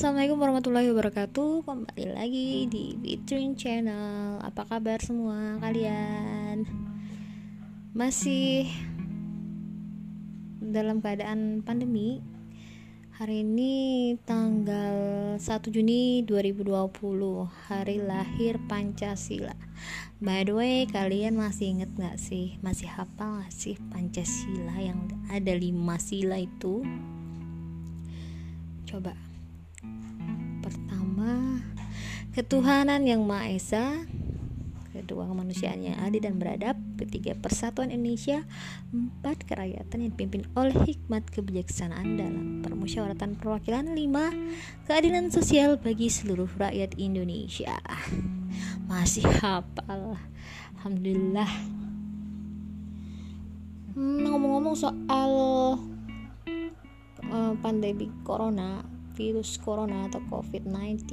Assalamualaikum warahmatullahi wabarakatuh. Kembali lagi di Between Channel. Apa kabar semua kalian? Masih Dalam keadaan pandemi. Hari ini tanggal 1 Juni 2020 Hari lahir Pancasila. By the way kalian masih inget gak sih? Masih hafal gak sih Pancasila yang ada lima sila itu? Coba Ketuhanan yang Maha Esa. Kedua, kemanusiaan yang adil dan beradab. Ketiga, persatuan Indonesia. Empat, kerakyatan yang dipimpin oleh hikmat kebijaksanaan dalam permusyawaratan perwakilan. Lima, keadilan sosial bagi seluruh rakyat Indonesia. Masih hafal. Alhamdulillah. Hmm, ngomong-ngomong soal uh, pandemi corona virus corona atau covid-19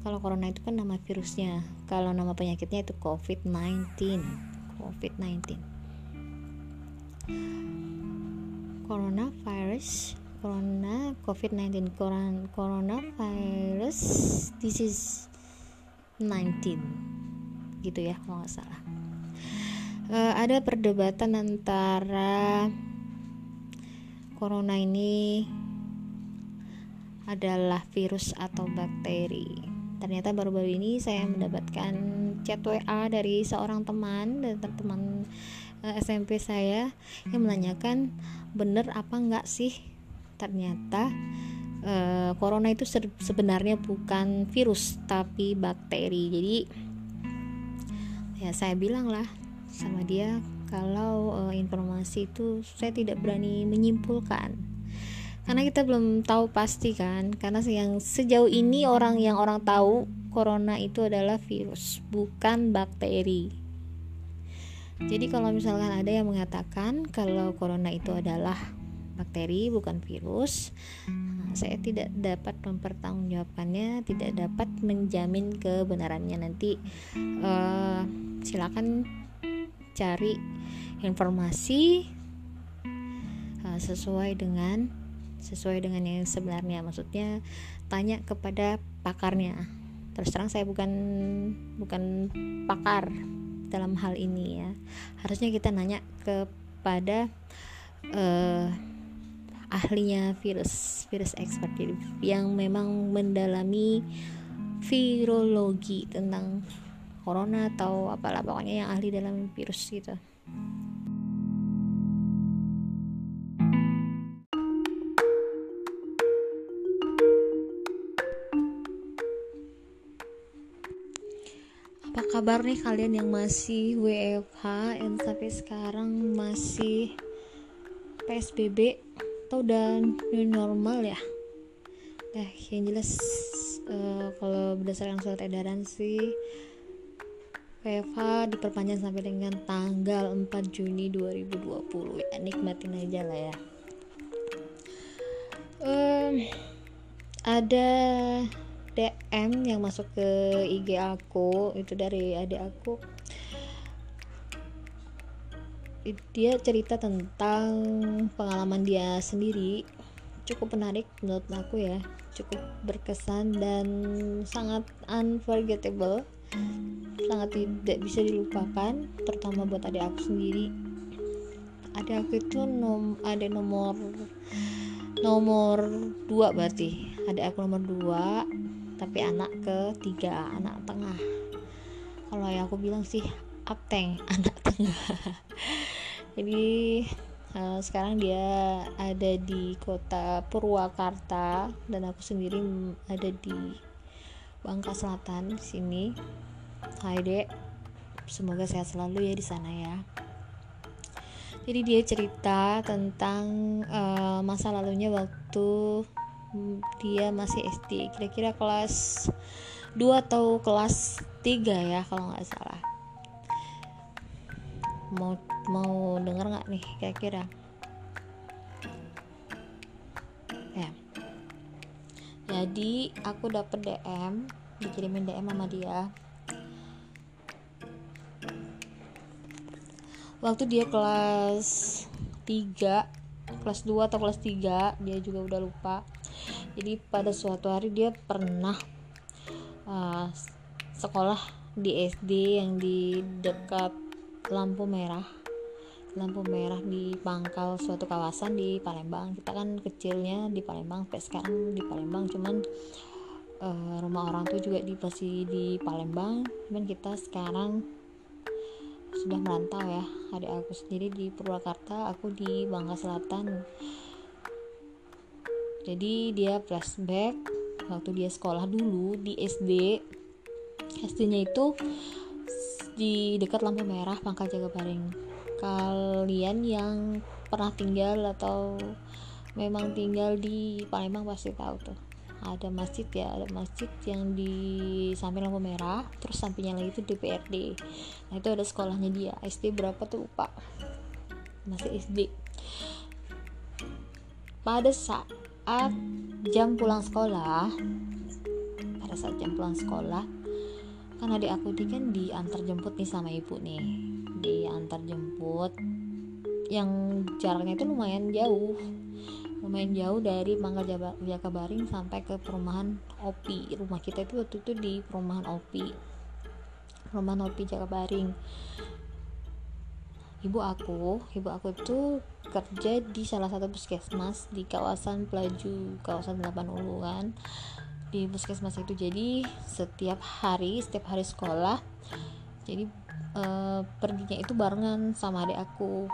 kalau corona itu kan nama virusnya. Kalau nama penyakitnya itu covid-19 covid-19 coronavirus corona covid-19 coronavirus disease 19 gitu ya kalau nggak salah. Uh, ada perdebatan antara corona ini adalah virus atau bakteri. Ternyata baru-baru ini saya mendapatkan chat WA dari seorang teman dan teman eh, SMP saya yang menanyakan bener apa enggak sih ternyata uh, corona itu sebenarnya bukan virus tapi bakteri. Jadi ya saya bilang lah sama dia kalau uh, informasi itu saya tidak berani menyimpulkan karena kita belum tahu pasti kan. Karena yang sejauh ini orang yang orang tahu corona itu adalah virus bukan bakteri. Jadi kalau misalkan ada yang mengatakan kalau corona itu adalah bakteri bukan virus nah, saya tidak dapat mempertanggungjawabkannya tidak dapat menjamin kebenarannya. Nanti uh, silakan cari informasi uh, sesuai dengan sesuai dengan yang sebenarnya. Maksudnya tanya kepada pakarnya. Terus terang saya bukan bukan pakar dalam hal ini ya. Harusnya kita nanya kepada uh, ahlinya virus virus expert yang memang mendalami virologi tentang corona atau apalah pokoknya yang ahli dalam virus gitu apa kabar nih kalian yang masih WFH yang sampai sekarang masih PSBB atau udah new normal ya? Nah, yang jelas uh, kalau berdasarkan surat edaran sih WFH diperpanjang sampai dengan tanggal 4 Juni 2020 ya nikmatin aja lah ya. Um, ada DM yang masuk ke IG aku itu dari adik aku. Dia cerita tentang pengalaman dia sendiri. Cukup menarik menurut aku ya. Cukup berkesan dan sangat unforgettable. Sangat tidak bisa dilupakan terutama buat adik aku sendiri. Adik aku itu nom ada nomor nomor dua berarti. Adik aku nomor dua tapi anak ketiga anak tengah. Kalau yang aku bilang sih apteng anak tengah. Jadi uh, sekarang dia ada di kota Purwakarta dan aku sendiri ada di Bangka Selatan sini. Hai dek. Semoga sehat selalu ya di sana ya. Jadi dia cerita tentang uh, masa lalunya waktu dia masih SD kira-kira kelas 2 atau kelas 3 ya kalau nggak salah. Mau mau denger nggak nih kira-kira? Ya. Jadi aku dapet DM dikirimin DM sama dia. Waktu dia kelas 3 kelas 2 atau kelas 3 dia juga udah lupa jadi pada suatu hari dia pernah uh, sekolah di SD yang di dekat lampu merah. Lampu merah di pangkal suatu kawasan di Palembang. Kita kan kecilnya di Palembang sampai sekarang di Palembang. Cuman uh, rumah orang tuh juga di masih di Palembang. Cuman kita sekarang sudah merantau ya adik aku sendiri di Purwakarta aku di Bangka Selatan jadi dia flashback waktu dia sekolah dulu di SD SD nya itu di dekat lampu merah Pangkal Jagabaring kalian yang pernah tinggal atau memang tinggal di Palembang pasti tahu tuh. Ada masjid ya ada masjid yang di samping lampu merah terus sampingnya lagi itu DPRD nah itu ada sekolahnya dia. SD berapa tuh lupa. Masih SD pada saat jam pulang sekolah pada saat jam pulang sekolah kan adik aku ini kan diantar jemput nih sama ibu nih. Diantar jemput yang jaraknya itu lumayan jauh. Lumayan jauh dari Mangga Jakabaring sampai ke perumahan Opi. Rumah kita itu waktu itu di perumahan Opi. Perumahan Opi Jakabaring ibu aku ibu aku itu kerja di salah satu puskesmas di kawasan Pelaju kawasan 8 Uluan di puskesmas itu. Jadi setiap hari setiap hari sekolah jadi uh, perginya itu barengan sama adik aku.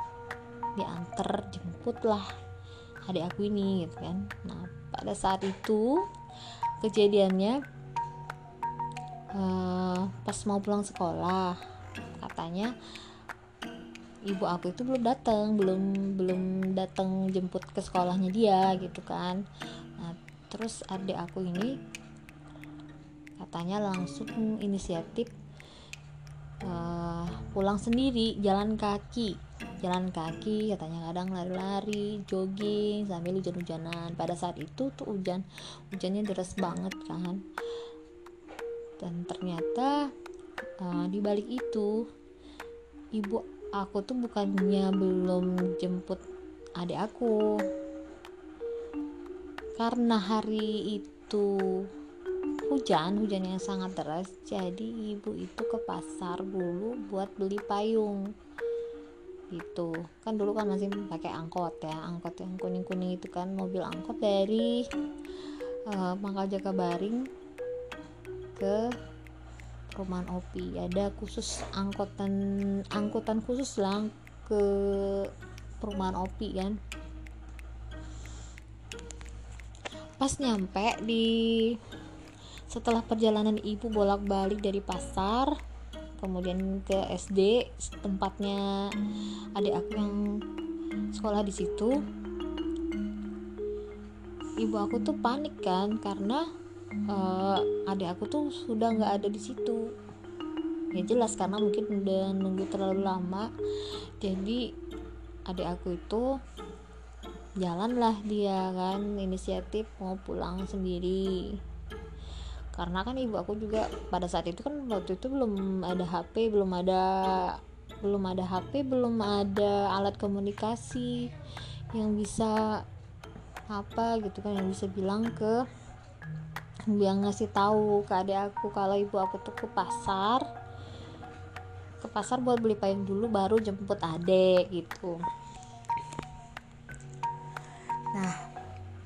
Diantar jemput lah adik aku ini gitu kan. Nah pada saat itu kejadiannya uh, pas mau pulang sekolah katanya ibu aku itu belum datang belum belum datang jemput ke sekolahnya dia gitu kan. Nah terus adik aku ini katanya langsung inisiatif uh, pulang sendiri jalan kaki. Jalan kaki katanya kadang lari-lari jogging sambil hujan-hujanan. Pada saat itu tuh hujan hujannya deras banget kan. Dan ternyata uh, di balik itu ibu aku tuh bukannya belum jemput adik aku. Karena hari itu hujan hujan yang sangat deras jadi ibu itu ke pasar dulu buat beli payung. Gitu. Kan dulu kan masih pakai angkot ya angkot yang kuning kuning itu kan mobil angkot dari uh, Pangkal Jakabaring ke perumahan Opi ada khusus angkutan angkutan khusus lah ke perumahan Opi kan. Pas nyampe di setelah perjalanan ibu bolak-balik dari pasar kemudian ke SD tempatnya adik aku yang sekolah di situ. Ibu aku tuh panik kan karena uh, adik aku tuh sudah nggak ada di situ ya jelas karena mungkin udah nunggu terlalu lama. Jadi adik aku itu jalanlah dia kan inisiatif mau pulang sendiri. Karena kan ibu aku juga pada saat itu kan waktu itu belum ada HP belum ada belum ada HP belum ada alat komunikasi yang bisa apa gitu kan yang bisa bilang ke yang ngasih tahu ke adik aku kalau ibu aku tuh ke pasar pasar buat beli payung dulu baru jemput adik gitu. Nah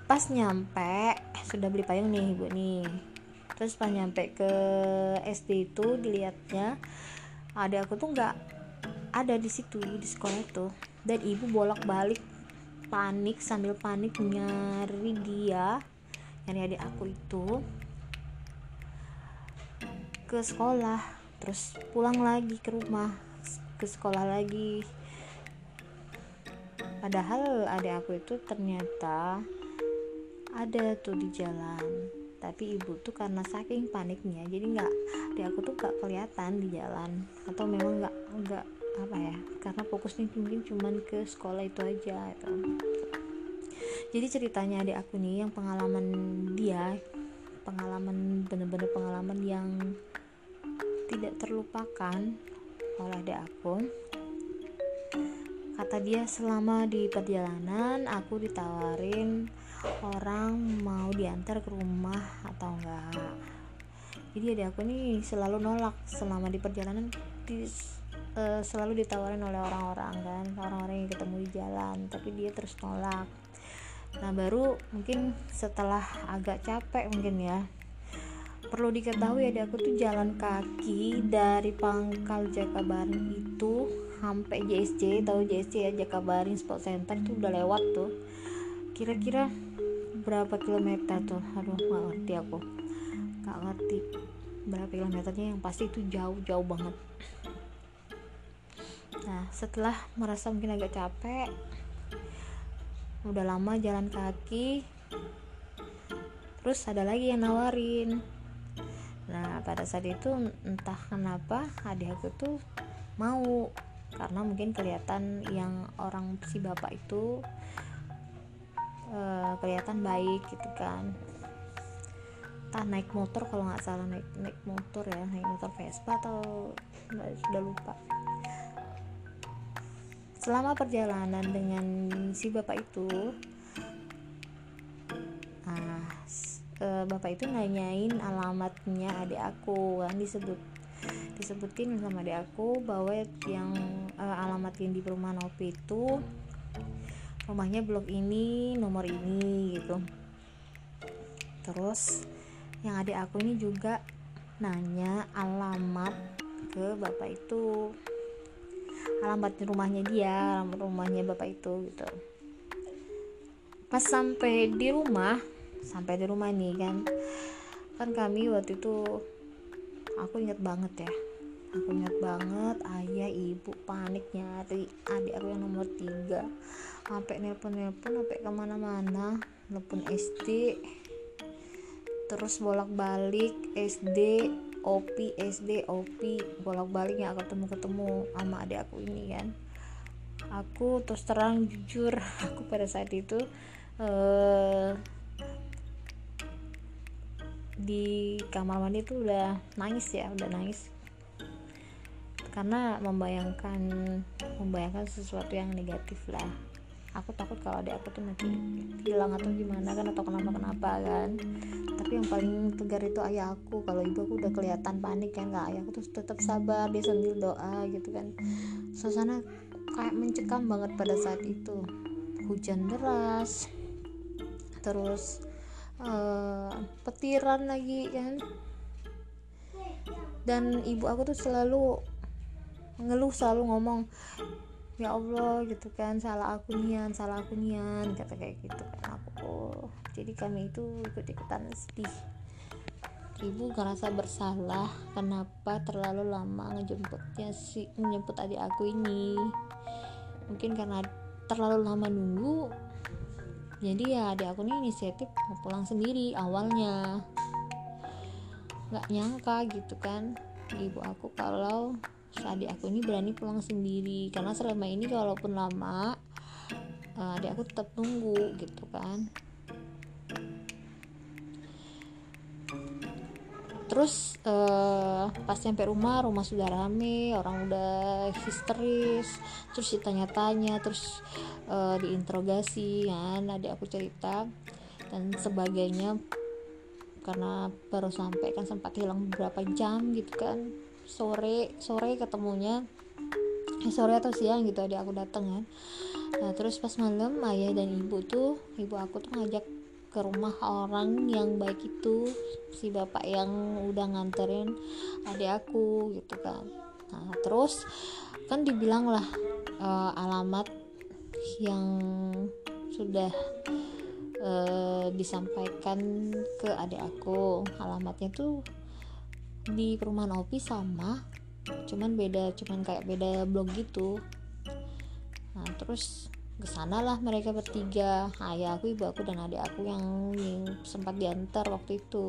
pas nyampe sudah beli payung nih ibu nih. Terus pas nyampe ke SD itu dilihatnya ada aku tuh nggak ada di situ di sekolah itu. Dan ibu bolak balik panik sambil panik nyari dia nyari adik aku itu ke sekolah terus pulang lagi ke rumah ke sekolah lagi. Padahal adik aku itu ternyata ada tuh di jalan. Tapi ibu tuh karena saking paniknya jadi nggak di aku tuh nggak kelihatan di jalan. Atau memang nggak nggak apa ya karena fokusnya mungkin cuman ke sekolah itu aja gitu. jadi ceritanya adik aku nih yang pengalaman dia pengalaman bener-bener pengalaman yang tidak terlupakan oleh adik aku. Kata dia selama di perjalanan aku ditawarin orang mau diantar ke rumah atau enggak. Jadi adik aku nih selalu nolak selama di perjalanan di, uh, selalu ditawarin oleh orang-orang kan orang-orang yang ketemu di jalan tapi dia terus nolak. Nah baru mungkin setelah agak capek mungkin ya perlu diketahui ya aku tuh jalan kaki dari Pangkal Jakabaring itu sampai JSC tahu JSC ya Jakabaring Sport Center itu udah lewat tuh. Kira-kira berapa kilometer tuh? Aduh nggak ngerti aku. Nggak ngerti berapa kilometernya yang pasti itu jauh-jauh banget. Nah setelah merasa mungkin agak capek udah lama jalan kaki terus ada lagi yang nawarin nah pada saat itu entah kenapa adik aku tuh mau karena mungkin kelihatan yang orang si bapak itu uh, kelihatan baik gitu kan. Entah naik motor kalau nggak salah naik naik motor ya naik motor Vespa atau sudah lupa. Selama perjalanan dengan si bapak itu uh, bapak itu nanyain alamatnya adik aku. Kan disebut disebutin sama adik aku bahwa yang uh, alamat yang di perumahan Opi itu rumahnya blok ini nomor ini gitu. Terus yang adik aku ini juga nanya alamat ke bapak itu. Alamat rumahnya dia alamat rumahnya bapak itu gitu. Pas sampai di rumah sampai di rumah nih kan. Kan kami waktu itu aku inget banget ya. Aku inget banget ayah ibu panik nyari adik aku yang nomor tiga. Sampai nelpon nelpon sampai ke mana-mana. Nelpon SD terus bolak balik SD OP SD OP bolak balik ya ketemu ketemu sama adik aku ini kan. Aku terus terang jujur aku pada saat itu uh, di kamar mandi tuh udah nangis ya udah nangis. Karena membayangkan membayangkan sesuatu yang negatif lah. Aku takut kalau adik aku tuh nanti hilang atau gimana kan atau kenapa kenapa kan. Tapi yang paling tegar itu ayah aku. Kalau ibu aku udah kelihatan panik kan nggak ayah aku tuh tetap sabar dia sambil doa gitu kan. Suasana kayak mencekam banget pada saat itu. Hujan deras terus uh, petiran lagi kan? Dan ibu aku tuh selalu ngeluh selalu ngomong ya Allah gitu kan salah aku nian salah aku nian kata kayak gitu kan. Aku oh, jadi kami itu ikut ikutan sedih. Ibu ngerasa bersalah kenapa terlalu lama ngejemputnya si ngejemput adik aku ini? Mungkin karena terlalu lama nunggu jadi ya adik aku nih inisiatif mau pulang sendiri awalnya. Nggak nyangka gitu kan ibu aku kalau adik aku ini berani pulang sendiri. Karena selama ini kalaupun lama eh, adik aku tetap nunggu gitu kan terus uh, pas sampai rumah rumah sudah rame orang udah histeris terus ditanya-tanya terus uh, diinterogasi kan adik aku cerita dan sebagainya. Karena baru sampai kan sempat hilang beberapa jam gitu kan. Sore sore ketemunya eh, sore atau siang gitu adik aku datang kan. Nah terus pas malam ayah dan ibu tuh ibu aku tuh ngajak ke rumah orang yang baik itu si bapak yang udah nganterin adik aku gitu kan. Nah terus kan dibilang lah uh, alamat yang sudah uh, disampaikan ke adik aku. Alamatnya tuh di perumahan Opi sama cuman beda cuman kayak beda blog gitu. Nah terus ke sana lah mereka bertiga. Ayah aku ibu aku dan adik aku yang, yang sempat diantar waktu itu.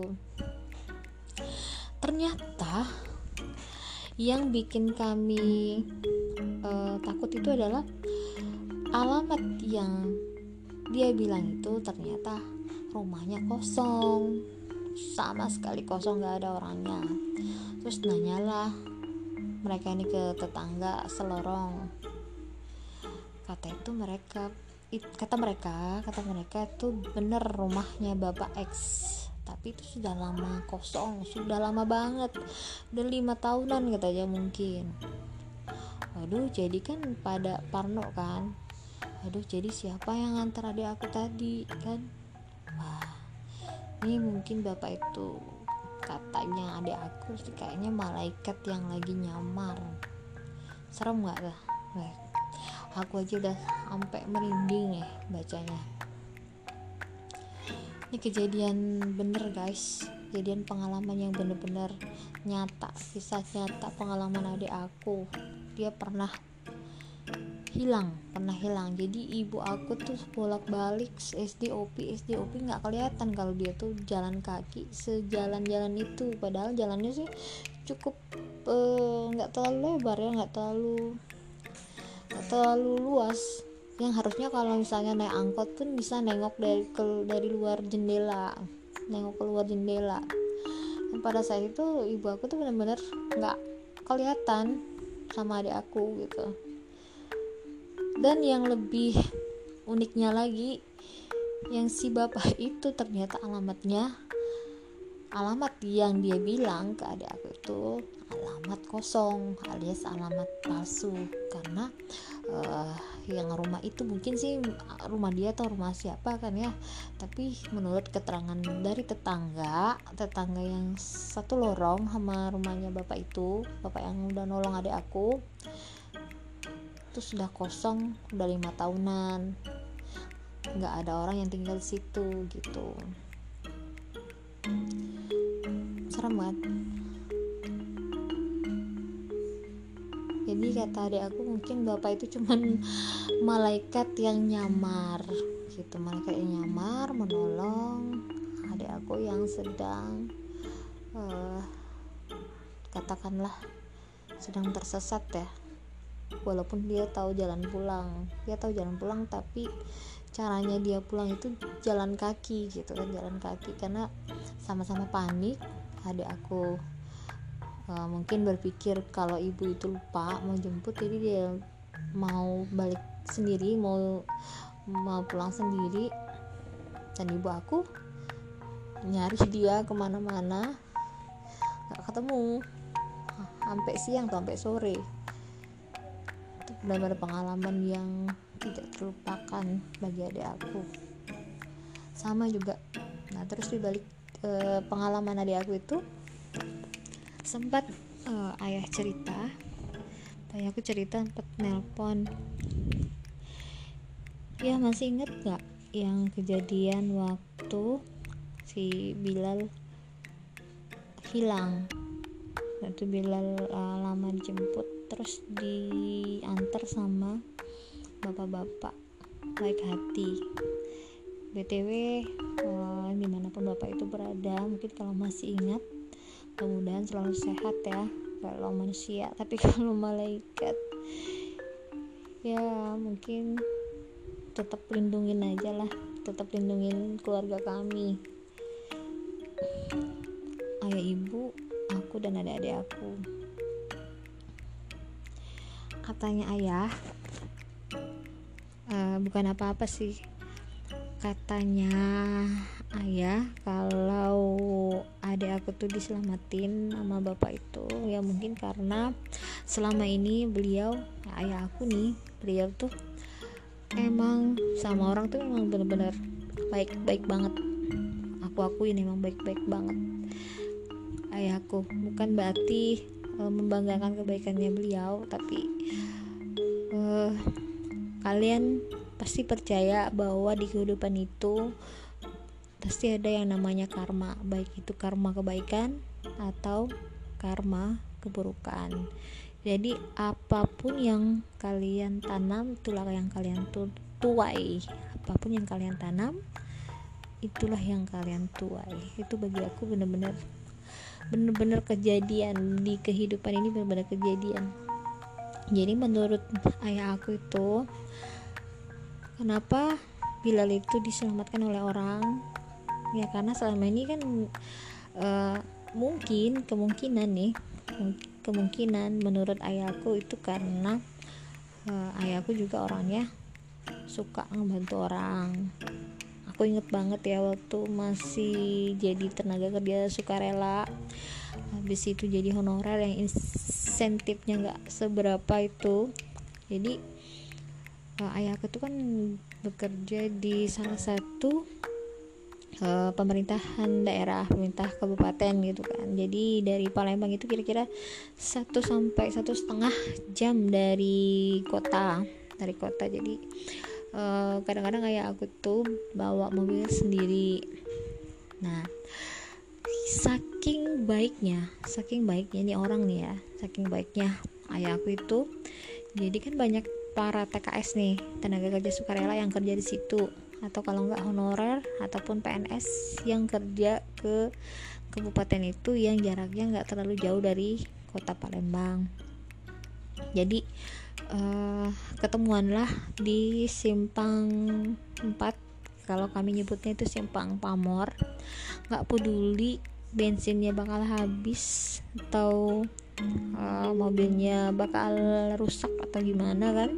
Ternyata yang bikin kami uh, takut itu adalah alamat yang dia bilang itu ternyata rumahnya kosong. Sama sekali kosong gak ada orangnya. Terus nanyalah mereka ini ke tetangga selorong kata itu mereka kata mereka kata mereka itu bener rumahnya bapak X. Tapi itu sudah lama kosong sudah lama banget. Udah lima tahunan katanya mungkin. Aduh jadi kan pada Parno kan? Aduh jadi siapa yang ngantar adik aku tadi kan? Wah ini mungkin bapak itu katanya adik aku sih kayaknya malaikat yang lagi nyamar. Serem nggak lah aku aja udah sampai merinding ya bacanya. Ini kejadian bener guys. Kejadian pengalaman yang bener-bener nyata kisah nyata pengalaman adik aku. Dia pernah hilang pernah hilang. Jadi ibu aku tuh bolak balik SDOP SDOP nggak kelihatan kalau dia tuh jalan kaki sejalan-jalan itu. Padahal jalannya sih cukup eh, nggak uh, terlalu lebar ya nggak terlalu terlalu luas. Yang harusnya kalau misalnya naik angkot pun bisa nengok dari ke dari luar jendela nengok keluar jendela. Dan pada saat itu ibu aku tuh benar-benar nggak kelihatan sama adik aku gitu. Dan yang lebih uniknya lagi yang si bapak itu ternyata alamatnya alamat yang dia bilang ke adik aku itu alamat kosong alias alamat palsu. Karena uh, yang rumah itu mungkin sih rumah dia atau rumah siapa kan ya. Tapi menurut keterangan dari tetangga tetangga yang satu lorong sama rumahnya bapak itu bapak yang udah nolong adik aku itu sudah kosong udah lima tahunan. Nggak ada orang yang tinggal di situ gitu serem banget. Jadi kata adik aku mungkin bapak itu cuman malaikat yang nyamar gitu. Malaikat yang nyamar menolong adik aku yang sedang uh, katakanlah sedang tersesat ya. Walaupun dia tahu jalan pulang. Dia tahu jalan pulang tapi caranya dia pulang itu jalan kaki gitu kan jalan kaki. Karena sama-sama panik adik aku. Uh, mungkin berpikir kalau ibu itu lupa mau jemput jadi dia mau balik sendiri mau mau pulang sendiri. Dan ibu aku nyari dia ke mana-mana. Nggak ketemu. Sampai siang sampai sore. Itu benar-benar pengalaman yang tidak terlupakan bagi adik aku. Sama juga. Nah terus dibalik e, pengalaman adik aku itu sempat e, ayah cerita ayah aku cerita sempat nelpon. Ya masih inget gak yang kejadian waktu si Bilal hilang? Itu Bilal uh, lama dijemput terus diantar sama bapak-bapak baik hati. Btw uh, di mana pun bapak itu berada mungkin kalau masih ingat mudah-mudahan selalu sehat ya kalau manusia tapi kalau malaikat. Ya mungkin tetap lindungin aja lah tetap lindungin keluarga kami. Ayah ibu aku dan adik-adik aku. Katanya ayah uh, bukan apa-apa sih. Katanya ayah kalau adik aku tuh diselamatin sama bapak itu ya mungkin karena selama ini beliau ya ayah aku nih beliau tuh emang sama orang tuh emang bener-bener baik-baik banget. Aku akuin emang baik-baik banget. Ayahku bukan berarti uh, membanggakan kebaikannya beliau tapi uh, kalian pasti percaya bahwa di kehidupan itu pasti ada yang namanya karma baik itu karma kebaikan atau karma keburukan. Jadi apa pun yang kalian tanam itulah yang kalian tu tuai. Apa pun yang kalian tanam itulah yang kalian tuai. Itu bagi aku bener-bener bener-bener kejadian di kehidupan ini bener-bener kejadian. Jadi menurut ayah aku itu kenapa Bilal itu diselamatkan oleh orang ya karena selama ini kan uh, mungkin kemungkinan nih kemungkinan menurut ayahku itu karena uh, ayahku juga orangnya suka ngebantu orang. Aku inget banget ya waktu masih jadi tenaga kerja sukarela habis itu jadi honorer yang insentifnya nggak seberapa itu. Jadi uh, ayahku tuh kan bekerja di salah satu uh, pemerintahan daerah pemerintah kabupaten gitu kan. Jadi dari Palembang itu kira-kira satu sampai satu setengah jam dari kota dari kota. Jadi eh, kadang-kadang kayak aku tuh bawa mobil sendiri. Nah saking baiknya saking baiknya nih orang nih ya saking baiknya ayah aku itu. Jadi kan banyak para TKS nih tenaga kerja sukarela yang kerja di situ atau kalau nggak honorer ataupun PNS yang kerja ke kabupaten itu yang jaraknya nggak terlalu jauh dari kota Palembang. Jadi uh, ketemuanlah di simpang 4 kalau kami nyebutnya itu simpang pamor. Nggak peduli bensinnya bakal habis atau uh, mobilnya bakal rusak atau gimana kan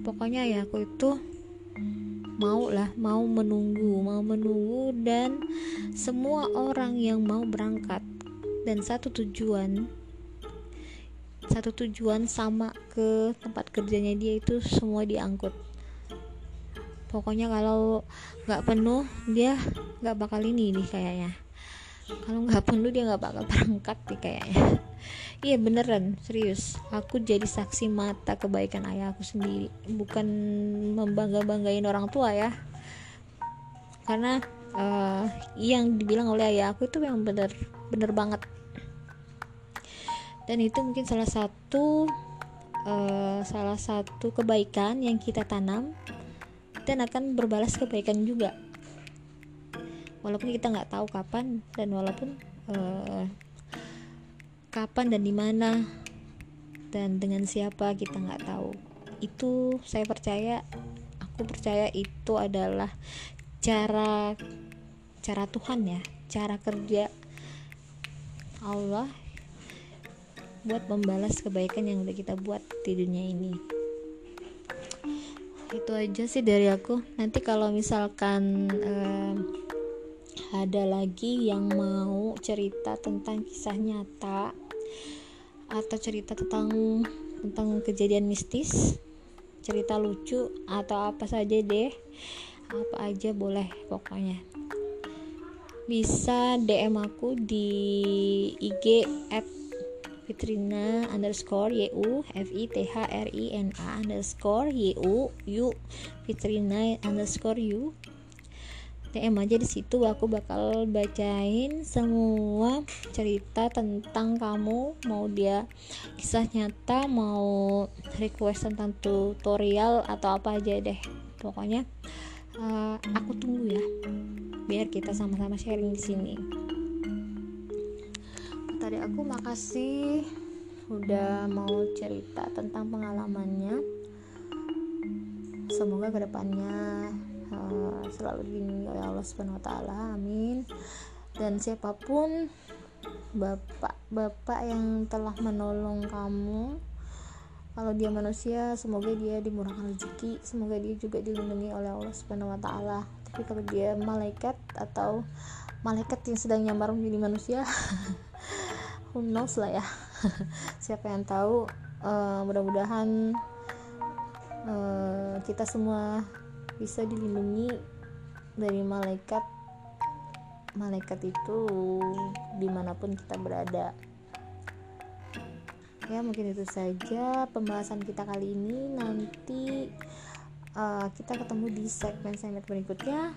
pokoknya ya aku itu mau lah mau menunggu mau menunggu dan semua orang yang mau berangkat. Dan satu tujuan satu tujuan sama ke tempat kerjanya dia itu semua diangkut. Pokoknya kalau nggak penuh dia nggak bakal ini nih kayaknya. Kalau nggak penuh dia nggak bakal berangkat nih kayaknya iya beneran serius. Aku jadi saksi mata kebaikan ayah aku sendiri. Bukan membangga banggain orang tua ya. Karena uh, yang dibilang oleh ayah aku itu yang bener bener banget. Dan itu mungkin salah satu uh, salah satu kebaikan yang kita tanam dan akan berbalas kebaikan juga. Walaupun kita nggak tahu kapan dan walaupun uh, kapan dan di mana dan dengan siapa kita nggak tahu. Itu saya percaya aku percaya itu adalah cara cara Tuhan ya cara kerja Allah buat membalas kebaikan yang udah kita buat di dunia ini. Itu aja sih dari aku. Nanti kalau misalkan um, ada lagi yang mau cerita tentang kisah nyata atau cerita tentang tentang kejadian mistis cerita lucu atau apa saja deh. Apa aja boleh pokoknya. Bisa DM aku di IG at Fitrina underscore YU F I T H R I N A underscore YU U Fitrina underscore U DM aja di situ aku bakal bacain semua cerita tentang kamu. Mau dia kisah nyata mau request tentang tutorial atau apa aja deh. Pokoknya uh, aku tunggu ya biar kita sama-sama sharing di sini. Tadi aku makasih udah mau cerita tentang pengalamannya. Semoga ke depannya uh, selalu dilindungi oleh Allah Subhanahu Wa Taala amin. Dan siapa pun bapak-bapak yang telah menolong kamu kalau dia manusia semoga dia dimurahkan rezeki semoga dia juga dilindungi oleh Allah Subhanahu Wa Taala. Tapi kalau dia malaikat atau malaikat yang sedang nyamar menjadi manusia who knows lah ya. Siapa yang tahu uh, mudah-mudahan uh, kita semua bisa dilindungi dari malaikat malaikat itu di mana pun kita berada ya mungkin itu saja pembahasan kita kali ini nanti uh, kita ketemu di segmen-segmen berikutnya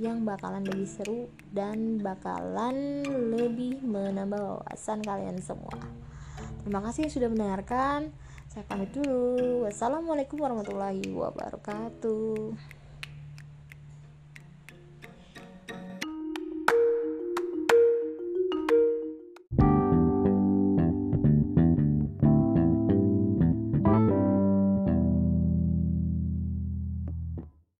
yang bakalan lebih seru dan bakalan lebih menambah wawasan kalian semua. Terima kasih sudah mendengarkan. Saya pamit dulu. Wassalamualaikum warahmatullahi wabarakatuh.